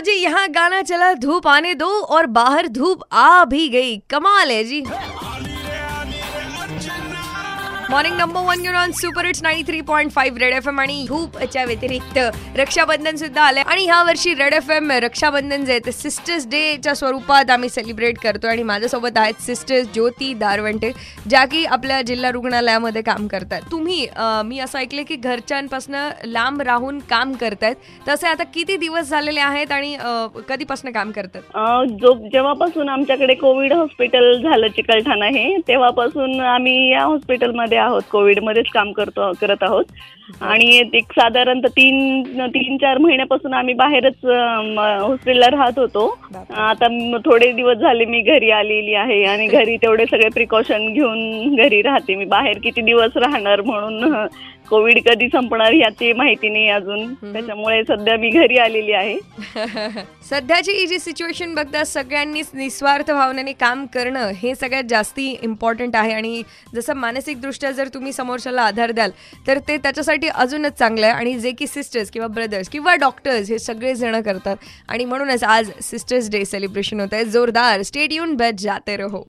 जी यहाँ गाना चला धूप आने दो और बाहर धूप आ भी गई। कमाल है जी। मॉर्निंग नंबर वन घेऊन on super it's nine three point five red F M आणि धूपच्या व्यतिरिक्त रक्षाबंधन सुद्धा आलंय. आणि ह्या वर्षी रेड एफ एम रक्षाबंधन जे आहे ते सिस्टर्स डेच्या स्वरूपात आम्ही सेलिब्रेट करतो आणि माझ्यासोबत आहेत सिस्टर्स ज्योती दारवंटे ज्या की आपल्या जिल्हा रुग्णालयामध्ये काम करतात तुम्ही मी असं ऐकलं की घरच्यांपासून लांब राहून काम करतायत. तसे आता किती दिवस झालेले आहेत आणि कधीपासून काम करतात? जो जेव्हापासून आमच्याकडे कोविड हॉस्पिटल झालं चिकलठाणा हे तेव्हापासून आम्ही या हॉस्पिटलमध्ये आहोत कोविडमध्येच काम करतो करत आहोत. आणि एक साधारणतः तीन तीन चार महिन्यापासून आम्ही बाहेरच हॉस्टेलला राहत होतो. आता थोडे दिवस झाले मी घरी आलेली आहे आणि घरी तेवढे सगळे प्रिकॉशन घेऊन घरी राहते. मी बाहेर किती दिवस राहणार म्हणून कोविड कधी संपणार याची माहिती नाही अजून. त्याच्यामुळे सध्या मी घरी आलेली आहे. सध्याची ही जी सिच्युएशन बघता सगळ्यांनीच निस्वार्थ भावनेने काम करणं हे सगळ्यात जास्ती इम्पॉर्टंट आहे. आणि जसं मानसिकदृष्ट्या जर तुम्ही समोरच्याला आधार द्याल तर ते त्याच्यासाठी अजूनच चांगलं आहे. आणि जे की सिस्टर्स किंवा ब्रदर्स किंवा डॉक्टर्स हे सगळेजण करतात. आणि म्हणूनच आज सिस्टर्स डे सेलिब्रेशन होत आहे. जोरदार. स्टेडियम बॅच जाते रहो.